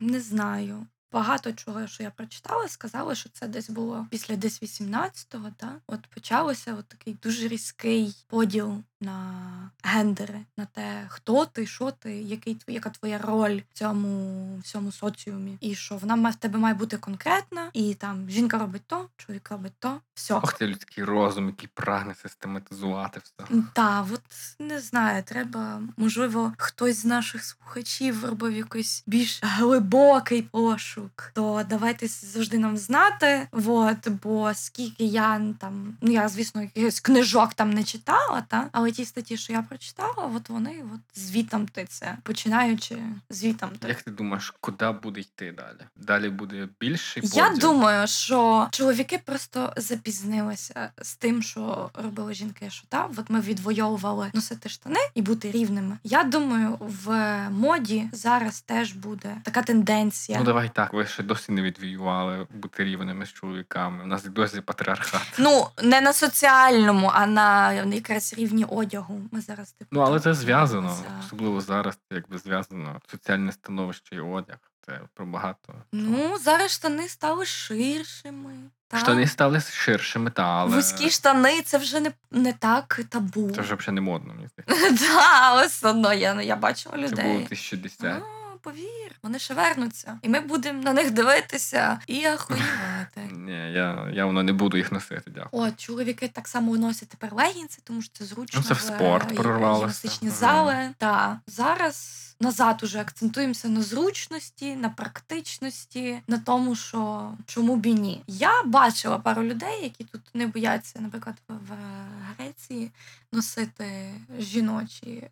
Speaker 1: не знаю. Багато чого, що я прочитала, сказали, що це десь було після десь 18-го, та. От почалося от такий дуже різкий поділ на гендери, на те, хто ти, що ти, який яка твоя роль в цьому всьому соціумі, і що вона в тебе має бути конкретна, і там жінка робить то, чоловік робить то, все.
Speaker 3: Ох, ти людський розум, який прагне систематизувати все.
Speaker 1: Так, от не знаю, треба, можливо, хтось з наших слухачів робив якийсь більш глибокий пошук. То давайте завжди нам знати. От, бо скільки я там, ну я, звісно, якихось книжок там не читала, та але ті статті, що я прочитала, от вони от звітом ти це, починаючи звітом ти.
Speaker 3: Як ти думаєш, куди буде йти далі? Далі буде більший
Speaker 1: Я думаю, що чоловіки просто запізнилися з тим, що робили жінки. Що та от ми відвоювали носити штани і бути рівними. Я думаю, в моді зараз теж буде така тенденція.
Speaker 3: Ну давай так, ви ще досі не відвоювали бути рівними з чоловіками. У нас досі патріархат.
Speaker 1: Ну, не на соціальному, а на якраз рівні одягу. Ми зараз типу,
Speaker 3: ну, але це зв'язано,
Speaker 1: за...
Speaker 3: особливо зараз, це якби зв'язано соціальне становище і одяг. Це про багато.
Speaker 1: Ну зараз штани стали ширшими. Так.
Speaker 3: Штани стали ширшими, та але...
Speaker 1: Вузькі штани, це вже не не так табу.
Speaker 3: Це вже взагалі не модно.
Speaker 1: Так, але все одно я бачила людей.
Speaker 3: Це було
Speaker 1: 2010 повір, вони ще вернуться. І ми будемо на них дивитися і ахуювати.
Speaker 3: Ні, я, я воно не буду їх носити, дякую.
Speaker 1: О, чоловіки так само носять тепер легінси, тому що це зручно.
Speaker 3: Ну, це в спорт прорвалося.
Speaker 1: зали. Та зараз назад уже акцентуємося на зручності, на практичності, на тому, що чому б і ні. Я бачила пару людей, які тут не бояться, наприклад, в Греції носити жіночі, е,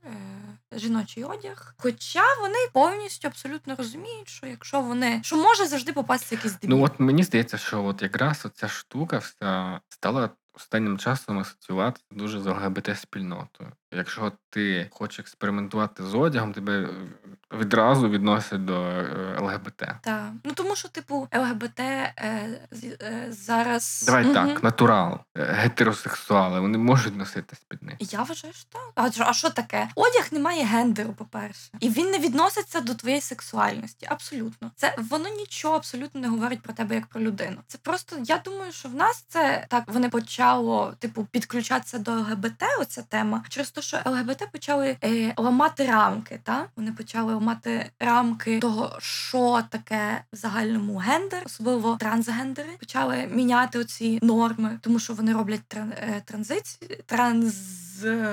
Speaker 1: жіночий одяг. Хоча вони повністю абсолютно розуміють, що якщо вони що може завжди попасти якийсь дебіл.
Speaker 3: Ну от мені здається, що от якраз оця штука вся стала останнім часом асоціюватися дуже з ЛГБТ спільнотою. Якщо ти хочеш експериментувати з одягом, тебе відразу відносять до е, ЛГБТ.
Speaker 1: Так. Ну тому що, типу, ЛГБТ е, е, зараз.
Speaker 3: Давай
Speaker 1: Мгм.
Speaker 3: так, натурал, е, гетеросексуали, вони можуть носити спідниці.
Speaker 1: Я вважаю, що так. А а що таке? Одяг не має гендеру, по-перше, і він не відноситься до твоєї сексуальності. Абсолютно, це воно нічого абсолютно не говорить про тебе як про людину. Це просто я думаю, що в нас це так вони почало типу підключатися до ЛГБТ. Оця тема через те, що ЛГБТ почали е, ламати рамки. Та вони почали ламати рамки того, що таке в загальному гендер, особливо трансгендери, почали міняти оці норми, тому що вони роблять тран, е, транзицію транз.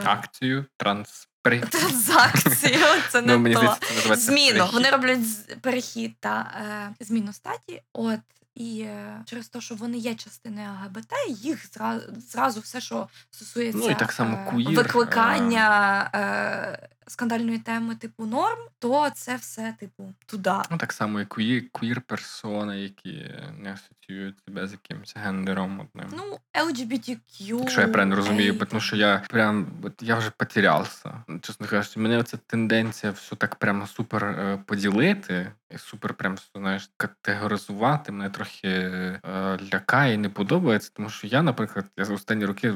Speaker 3: Акцію, транспри.
Speaker 1: Транзакцію, це не
Speaker 3: Ну,
Speaker 1: то. Зміну.
Speaker 3: перехід.
Speaker 1: Вони роблять перехід та е, зміну статі. От і е, через те, що вони є частиною ЛГБТ, їх зразу, зразу все, що стосується
Speaker 3: Ну, і так само
Speaker 1: е,
Speaker 3: квір,
Speaker 1: викликання е, скандальної теми, типу норм, то це все, типу, туди.
Speaker 3: Ну, так само, як квір, квір персони, які не асоціюють себе з якимось гендером одним.
Speaker 1: Ну, LGBTQ.
Speaker 3: Якщо я правильно розумію, тому що я прям от я вже потерявся. Чесно кажучи, мене ця тенденція все так прямо супер поділити і супер прям знаєш, категоризувати мене трохи е, лякає і не подобається, тому що я, наприклад, я за останні роки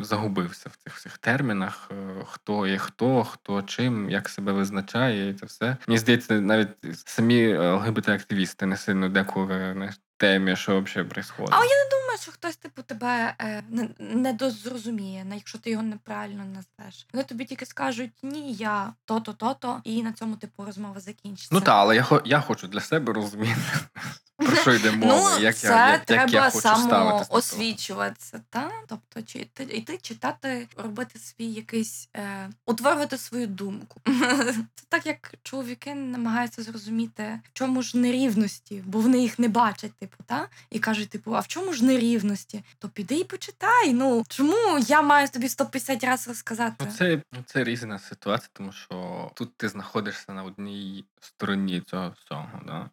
Speaker 3: загубився в цих всіх термінах, е, хто є хто, хто чим, як себе визначає, і це все. Мені здається, навіть самі ЛГБТ-активісти не сильно деколи знаєш, темі, що взагалі відбувається.
Speaker 1: А я не думаю, думаю, що хтось, типу, тебе е, не, не якщо ти його неправильно назвеш. Вони тобі тільки скажуть ні, я то-то, то-то, і на цьому, типу, розмова закінчиться.
Speaker 3: Ну так, але я я хочу для себе розуміти, про що йде мова,
Speaker 1: Ну,
Speaker 3: як
Speaker 1: це
Speaker 3: я, як,
Speaker 1: треба
Speaker 3: як я хочу
Speaker 1: самоосвічуватися, та? Тобто, чи йти читати, робити свій якийсь, е, утворювати свою думку. Це так, як чоловіки намагаються зрозуміти, в чому ж нерівності, бо вони їх не бачать, типу, та? І кажуть, типу, а в чому ж нерівності? То піди і почитай. Ну чому я маю тобі 150 разів розказати?
Speaker 3: Ну, це, ну, це різна ситуація, тому що тут ти знаходишся на одній стороні цього всього. Да?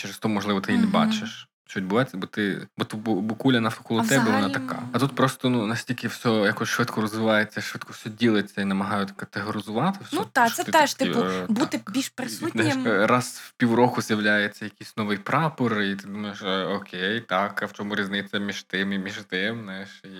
Speaker 3: Через то, можливо, ти її не бачиш. Що відбувається, бо ти, бо, ту- бо, куля навколо
Speaker 1: А
Speaker 3: тебе вона така. А тут просто ну настільки все якось швидко розвивається, швидко все ділиться і намагають категоризувати все.
Speaker 1: Ну, та, це
Speaker 3: ти
Speaker 1: теж, типу,
Speaker 3: е,
Speaker 1: бути більш присутнім.
Speaker 3: знаєш, раз в півроку з'являється якийсь новий прапор, і ти думаєш, е, окей, так, а в чому різниця між тим і між тим, знаєш, і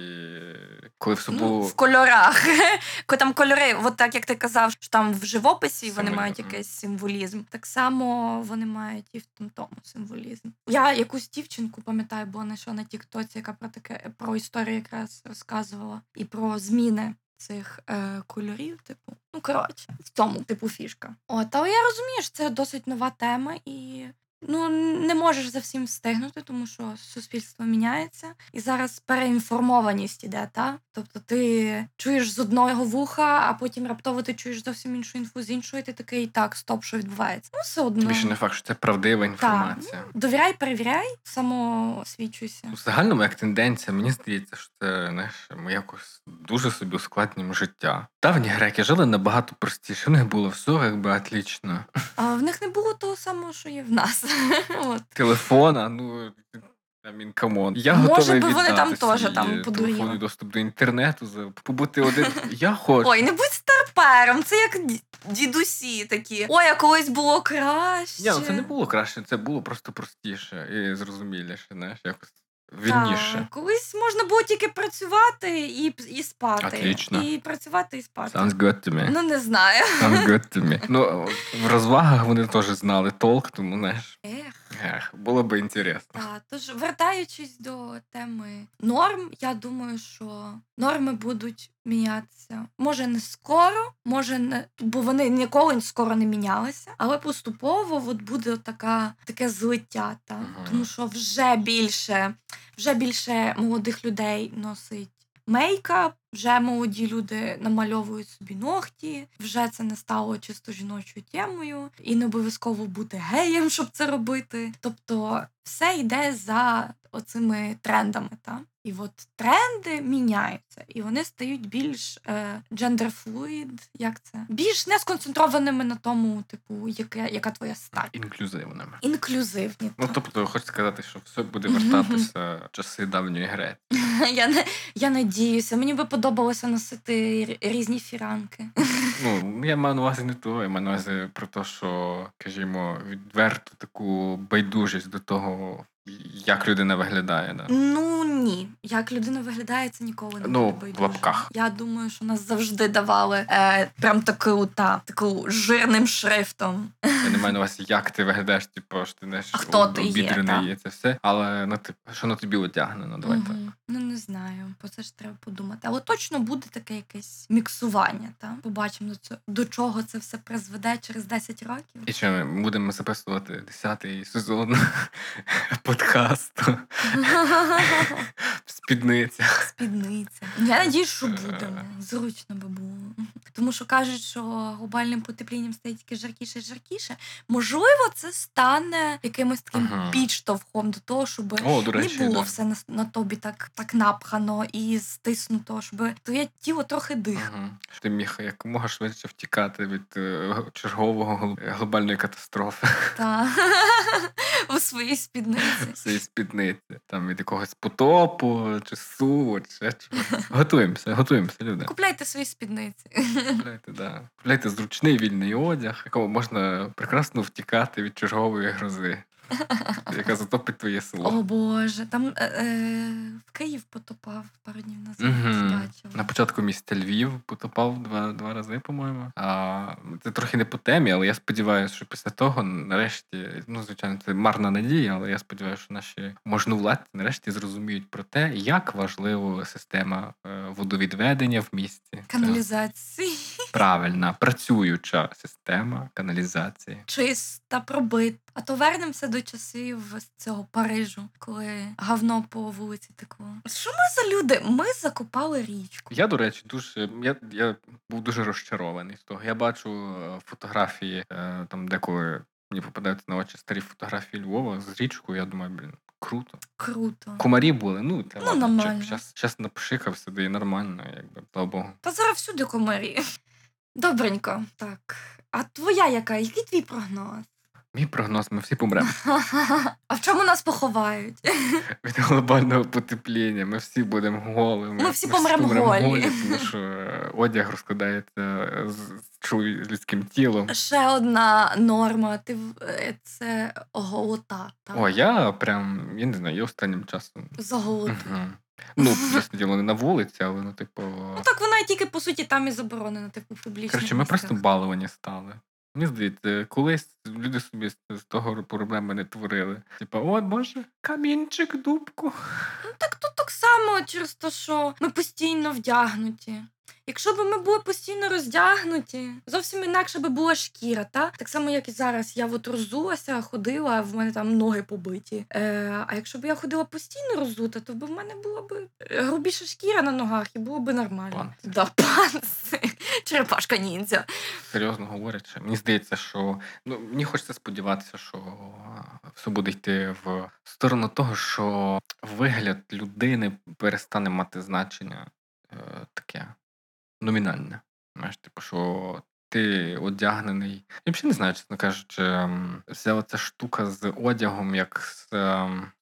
Speaker 3: коли в собу
Speaker 1: Ну, в кольорах. Ко- Там кольори, от так як ти казав, що там в живописі вони мають якийсь символізм. Так само вони мають і в тому символізм. Я якусь дівчинку пам'ятаю, була знайшла на Тіктоці, яка про таке про історію якраз розказувала і про зміни. Цих е, кольорів, типу, ну коротше, в цьому типу фішка. От, але я розумію, що це досить нова тема, і ну не можеш за всім встигнути, тому що суспільство міняється, і зараз переінформованість іде, та? Тобто ти чуєш з одного вуха, а потім раптово ти чуєш зовсім іншу інфу з іншої, ти такий так, стоп, що відбувається. Ну, все одно.
Speaker 3: тобі ще не факт, що це правдива інформація.
Speaker 1: Довіряй, перевіряй, самоосвічуйся.
Speaker 3: В загальному як тенденція, мені здається, що це знаєш, ми якось дуже собі ускладнюємо життя. Давні греки жили набагато простіше. В них було все якби отлично.
Speaker 1: А в них не було того самого, що є в нас. От.
Speaker 3: Телефона, ну. I mean. Я
Speaker 1: Може
Speaker 3: готовий
Speaker 1: би, вони там теж там подуріли.
Speaker 3: доступ до інтернету, побути один. Я хочу.
Speaker 1: Ой, не будь старпером, це як дідусі такі. Ой, а колись було краще.
Speaker 3: Ні, ну це не було краще, це було просто простіше і зрозуміліше, знаєш, якось вірніше.
Speaker 1: Так, колись можна було тільки працювати і, і спати.
Speaker 3: Отлично.
Speaker 1: І працювати і спати.
Speaker 3: Sounds good to me.
Speaker 1: Ну не знаю.
Speaker 3: Sounds good to me. Ну, в розвагах вони теж знали толк, тому знаєш,
Speaker 1: Ех.
Speaker 3: Ех, було би інтересно.
Speaker 1: Так, тож вертаючись до теми норм, я думаю, що норми будуть мінятися. Може не скоро, може не бо вони ніколи скоро не мінялися, але поступово от буде така таке злиття. Та?
Speaker 3: Мгм.
Speaker 1: Тому що вже більше, вже більше молодих людей носить. Мейкап, вже молоді люди намальовують собі ногті, вже це не стало чисто жіночою темою, і не обов'язково бути геєм, щоб це робити. Тобто все йде за оцими трендами. Та? І от тренди міняються, і вони стають більш е, gender-fluid, як це? Більш не сконцентрованими на тому, типу, яке, яка твоя стать.
Speaker 3: Інклюзивними.
Speaker 1: Інклюзивні.
Speaker 3: Ну,
Speaker 1: та.
Speaker 3: тобто, хочу сказати, що все буде вертатися часи Давньої Греції.
Speaker 1: Я не я надіюся. Мені би подобалося носити різні фіранки.
Speaker 3: Ну, я маю на увазі не того, я маю на увазі про те, що, скажімо, відверту таку байдужість до того, як людина виглядає. Да.
Speaker 1: Ну ні, як людина виглядає, це ніколи не
Speaker 3: Ну,
Speaker 1: буде
Speaker 3: в лапках.
Speaker 1: Я думаю, що нас завжди давали е, прям таку та таку жирним шрифтом.
Speaker 3: Я не маю на увазі, як ти виглядаєш, типу, що ти знаєш,
Speaker 1: А хто ти є,
Speaker 3: і це все. Але ну, типу, що на тобі одягнено, давай так.
Speaker 1: Ну не знаю, про це ж треба подумати. Але точно буде таке якесь міксування. Та побачимо до цього до чого це все призведе через 10 років.
Speaker 3: І що ми будемо записувати 10-й сезон подкасту в спідницях.
Speaker 1: Спідниця. Я надію, що будемо. Зручно би було. Тому що кажуть, що глобальним потеплінням стає тільки жаркіше і жаркіше. Можливо, це стане якимось таким
Speaker 3: Ага.
Speaker 1: підштовхом до того, щоб
Speaker 3: О, до речі,
Speaker 1: не було
Speaker 3: да.
Speaker 1: все на, на тобі так, так напхано і стиснуто, щоб твоє тіло трохи дихало.
Speaker 3: Ага. Ти міг якомога швидше втікати від е, чергового глобальної катастрофи
Speaker 1: Та. У своїй спідниці.
Speaker 3: цієї спідниці, там від якогось потопу чи суву, чи ще чогось. Готуємося, готуємося, люди.
Speaker 1: Купляйте свої спідниці.
Speaker 3: Купляйте, да. Купляйте зручний вільний одяг, якого якому можна прекрасно втікати від чергової грози. Яка затопить твоє село.
Speaker 1: О Боже, там е, е, в Київ потопав пару днів назад. Бачила.
Speaker 3: На початку міста Львів потопав два, два рази, по-моєму. А це трохи не по темі, але я сподіваюся, що після того, нарешті, ну звичайно, це марна надія, але я сподіваюся, що наші можновладці нарешті зрозуміють про те, як важлива система е, водовідведення в місті.
Speaker 1: Каналізації.
Speaker 3: Правильна, працююча система каналізації.
Speaker 1: Чиста, пробит. А то вернемося до часів цього Парижу, коли говно по вулиці текло. Що ми за люди? Ми закопали річку.
Speaker 3: Я, до речі, дуже я, я був дуже розчарований з того. Я бачу е, фотографії е, там, деколи мені попадаються на очі старі фотографії Львова з річкою. Я думаю, блін, круто.
Speaker 1: Круто.
Speaker 3: Комарі були, ну це
Speaker 1: Ну,
Speaker 3: ладно, щас напшикався, да і нормально, якби, слава Богу.
Speaker 1: Та зараз всюди комарі. Добренько. Так. А твоя яка? Який твій прогноз?
Speaker 3: Мій прогноз, ми всі помремо
Speaker 1: А в чому нас поховають?
Speaker 3: від глобального потепління. Ми всі будемо голими.
Speaker 1: Ми всі помремо голі.
Speaker 3: тому що е, одяг розкладається з, людським тілом.
Speaker 1: Ще одна норма. Ти е, це голота. Так?
Speaker 3: О, я прям, я не знаю, я останнім часом
Speaker 1: За голоту.
Speaker 3: Ну, ясне діло, не на вулиці, але ну, типу.
Speaker 1: Ну так вона тільки по суті там і заборонена, типу публічно.
Speaker 3: Коротше, ми просто баловані стали. Мені здається, колись люди собі з того проблеми не творили. Типа, от боже, камінчик, дубку.
Speaker 1: Ну так тут так само через те, що ми постійно вдягнуті. Якщо б ми були постійно роздягнуті, зовсім інакше би була шкіра, та? Так само, як і зараз. Я от роззулася, ходила, в мене там ноги побиті. Е, а якщо б я ходила постійно роззута, то б в мене була б грубіша шкіра на ногах і було б нормально.
Speaker 3: Панцир.
Speaker 1: Да, панцир. Черепашка ніндзя.
Speaker 3: Серйозно говорячи, мені здається, що ну мені хочеться сподіватися, що все буде йти в сторону того, що вигляд людини перестане мати значення е, таке номінальне. Знаєш, типу, що ти одягнений. Я взагалі не знаю, чесно кажучи, вся оця штука з одягом, як з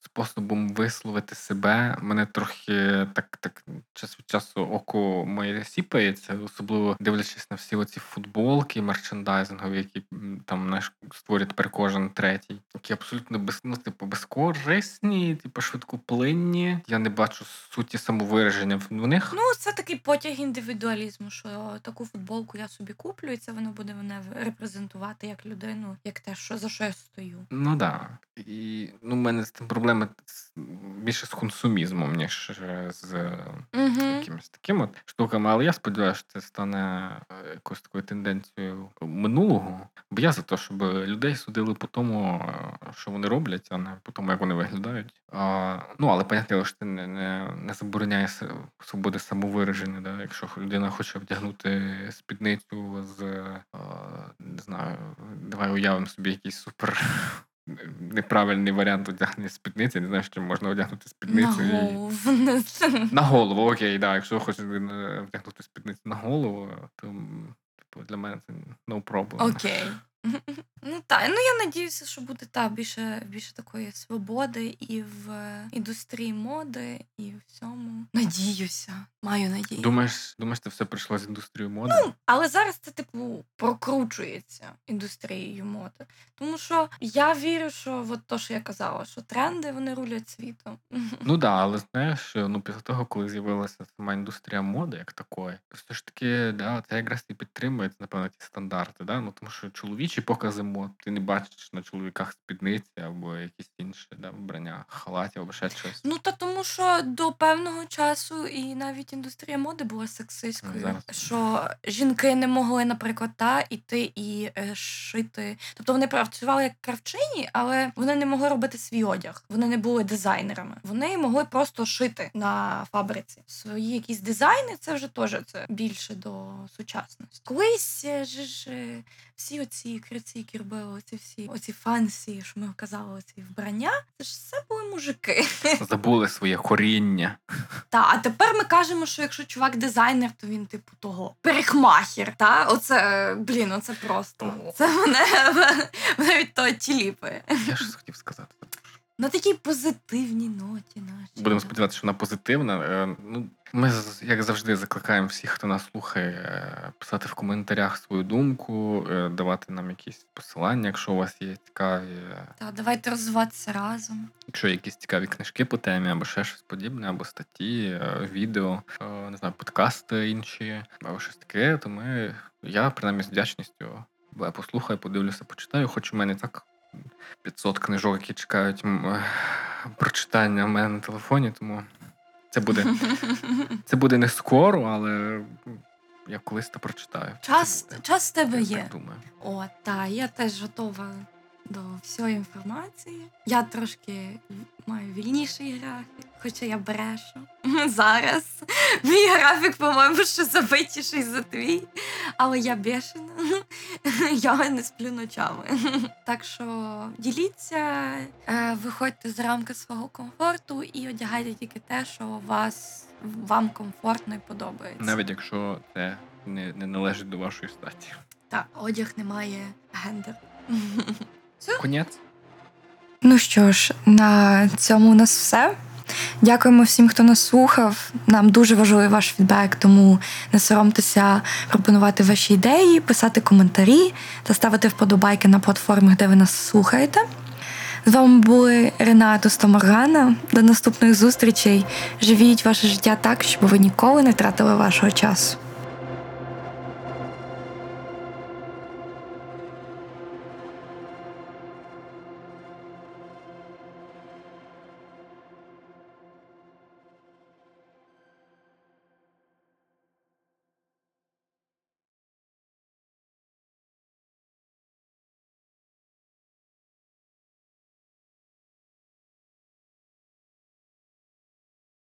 Speaker 3: способом висловити себе, мене трохи так, так час від часу око моє сіпається, особливо дивлячись на всі оці футболки мерчендайзингові, які там знаєш, створює тепер кожен третій, які абсолютно без, ну, типу, безкорисні, типу, швидкоплинні. Я не бачу суті самовираження в них.
Speaker 1: Ну, це такий потяг індивідуалізму, що таку футболку я собі куплю, це воно буде мене репрезентувати як людину, як те, що за що я стою.
Speaker 3: Ну да. І ну, в мене з тим проблеми більше з консумізмом, ніж е, з
Speaker 1: Угу.
Speaker 3: якимись такими от штуками. Але я сподіваюся, що це стане е, якоюсь такою тенденцією минулого. Бо я за те, щоб людей судили по тому, е, що вони роблять, а не по тому, як вони виглядають. А, ну, але понятно, що це не, не, не забороняє свободи самовираження. Да? Якщо людина хоче вдягнути спідницю з не знаю, давай уявимо собі якийсь супер. Неправильний варіант одягнення спідниці. Не знаю, що можна одягнути
Speaker 1: На
Speaker 3: спідницю. і- на голову, окей, да. Якщо хочеш е, вдягнути спідницю на голову, то типу, для мене це no problem.
Speaker 1: Окей. Ну так, ну я надіюся, що буде та більше, більше такої свободи і в е, індустрії моди, і в всьому. Надіюся, маю надію.
Speaker 3: Думаєш, думаєш, це все прийшло з індустрією моди?
Speaker 1: Ну, але зараз це, типу, прокручується індустрією моди. Тому що я вірю, що от то, що я казала, що тренди вони рулять світом.
Speaker 3: Ну да, але знаєш, ну після того, коли з'явилася сама індустрія моди, як такої, все ж таки, да, це якраз і підтримує, напевно, ті стандарти, да? ну тому що чоловічі покази мод, ти не бачиш на чоловіках спідниці або якісь інші да, вбрання, халатів або ще щось.
Speaker 1: Ну та тому, що до певного часу і навіть індустрія моди була сексистською.
Speaker 3: Зараз.
Speaker 1: Що жінки не могли, наприклад, та іти і е, шити. Тобто вони працювали як кравчині, але вони не могли робити свій одяг. Вони не були дизайнерами. Вони могли просто шити на фабриці. Свої якісь дизайни, це вже теж це більше до сучасності. Колись же ж е, всі оці криці, які робили оці всі оці фансі, що ми казали, оці вбрання, це ж все були мужики.
Speaker 3: Забули своє коріння.
Speaker 1: Та, а тепер ми кажемо, що якщо чувак дизайнер, то він типу того перехмахер. Та, оце блін, оце просто. Це мене, навіть то тіліпи.
Speaker 3: Я щось хотів сказати.
Speaker 1: На такій позитивній ноті наші.
Speaker 3: Будемо сподіватися, що вона позитивна. Е, Ну, ми, як завжди, закликаємо всіх, хто нас слухає, е, писати в коментарях свою думку, е, давати нам якісь посилання, якщо у вас є цікаві,
Speaker 1: Та, давайте розвиватися разом.
Speaker 3: якщо є якісь цікаві книжки по темі, або ще щось подібне, або статті, відео, не знаю, подкасти інші, або щось таке, то ми, я принаймні з вдячністю послухаю, подивлюся, почитаю, хоч у мене так 500 книжок, які чекають е, прочитання в мене на телефоні, тому це буде, це буде не скоро, але я колись то прочитаю.
Speaker 1: Час, час в тебе
Speaker 3: Я
Speaker 1: є.
Speaker 3: так думаю.
Speaker 1: О, так, я теж готова до всієї інформації. Я трошки маю вільніший графік, хоча я брешу зараз. Мій графік, по-моєму, ще забитіший за твій, але я бешена. Я не сплю ночами. Так що діліться, е, виходьте з рамки свого комфорту і одягайте тільки те, що вас вам комфортно і подобається.
Speaker 3: Навіть якщо це не, не належить до вашої статі.
Speaker 1: Так, одяг не має гендер.
Speaker 3: Конець.
Speaker 1: Ну що ж, на цьому у нас все. Дякуємо всім, хто нас слухав. Нам дуже важливий ваш фідбек, тому не соромтеся пропонувати ваші ідеї, писати коментарі та ставити вподобайки на платформах, де ви нас слухаєте. З вами були Рената Стоморгана. До наступних зустрічей. Живіть ваше життя так, щоб ви ніколи не втратили вашого часу.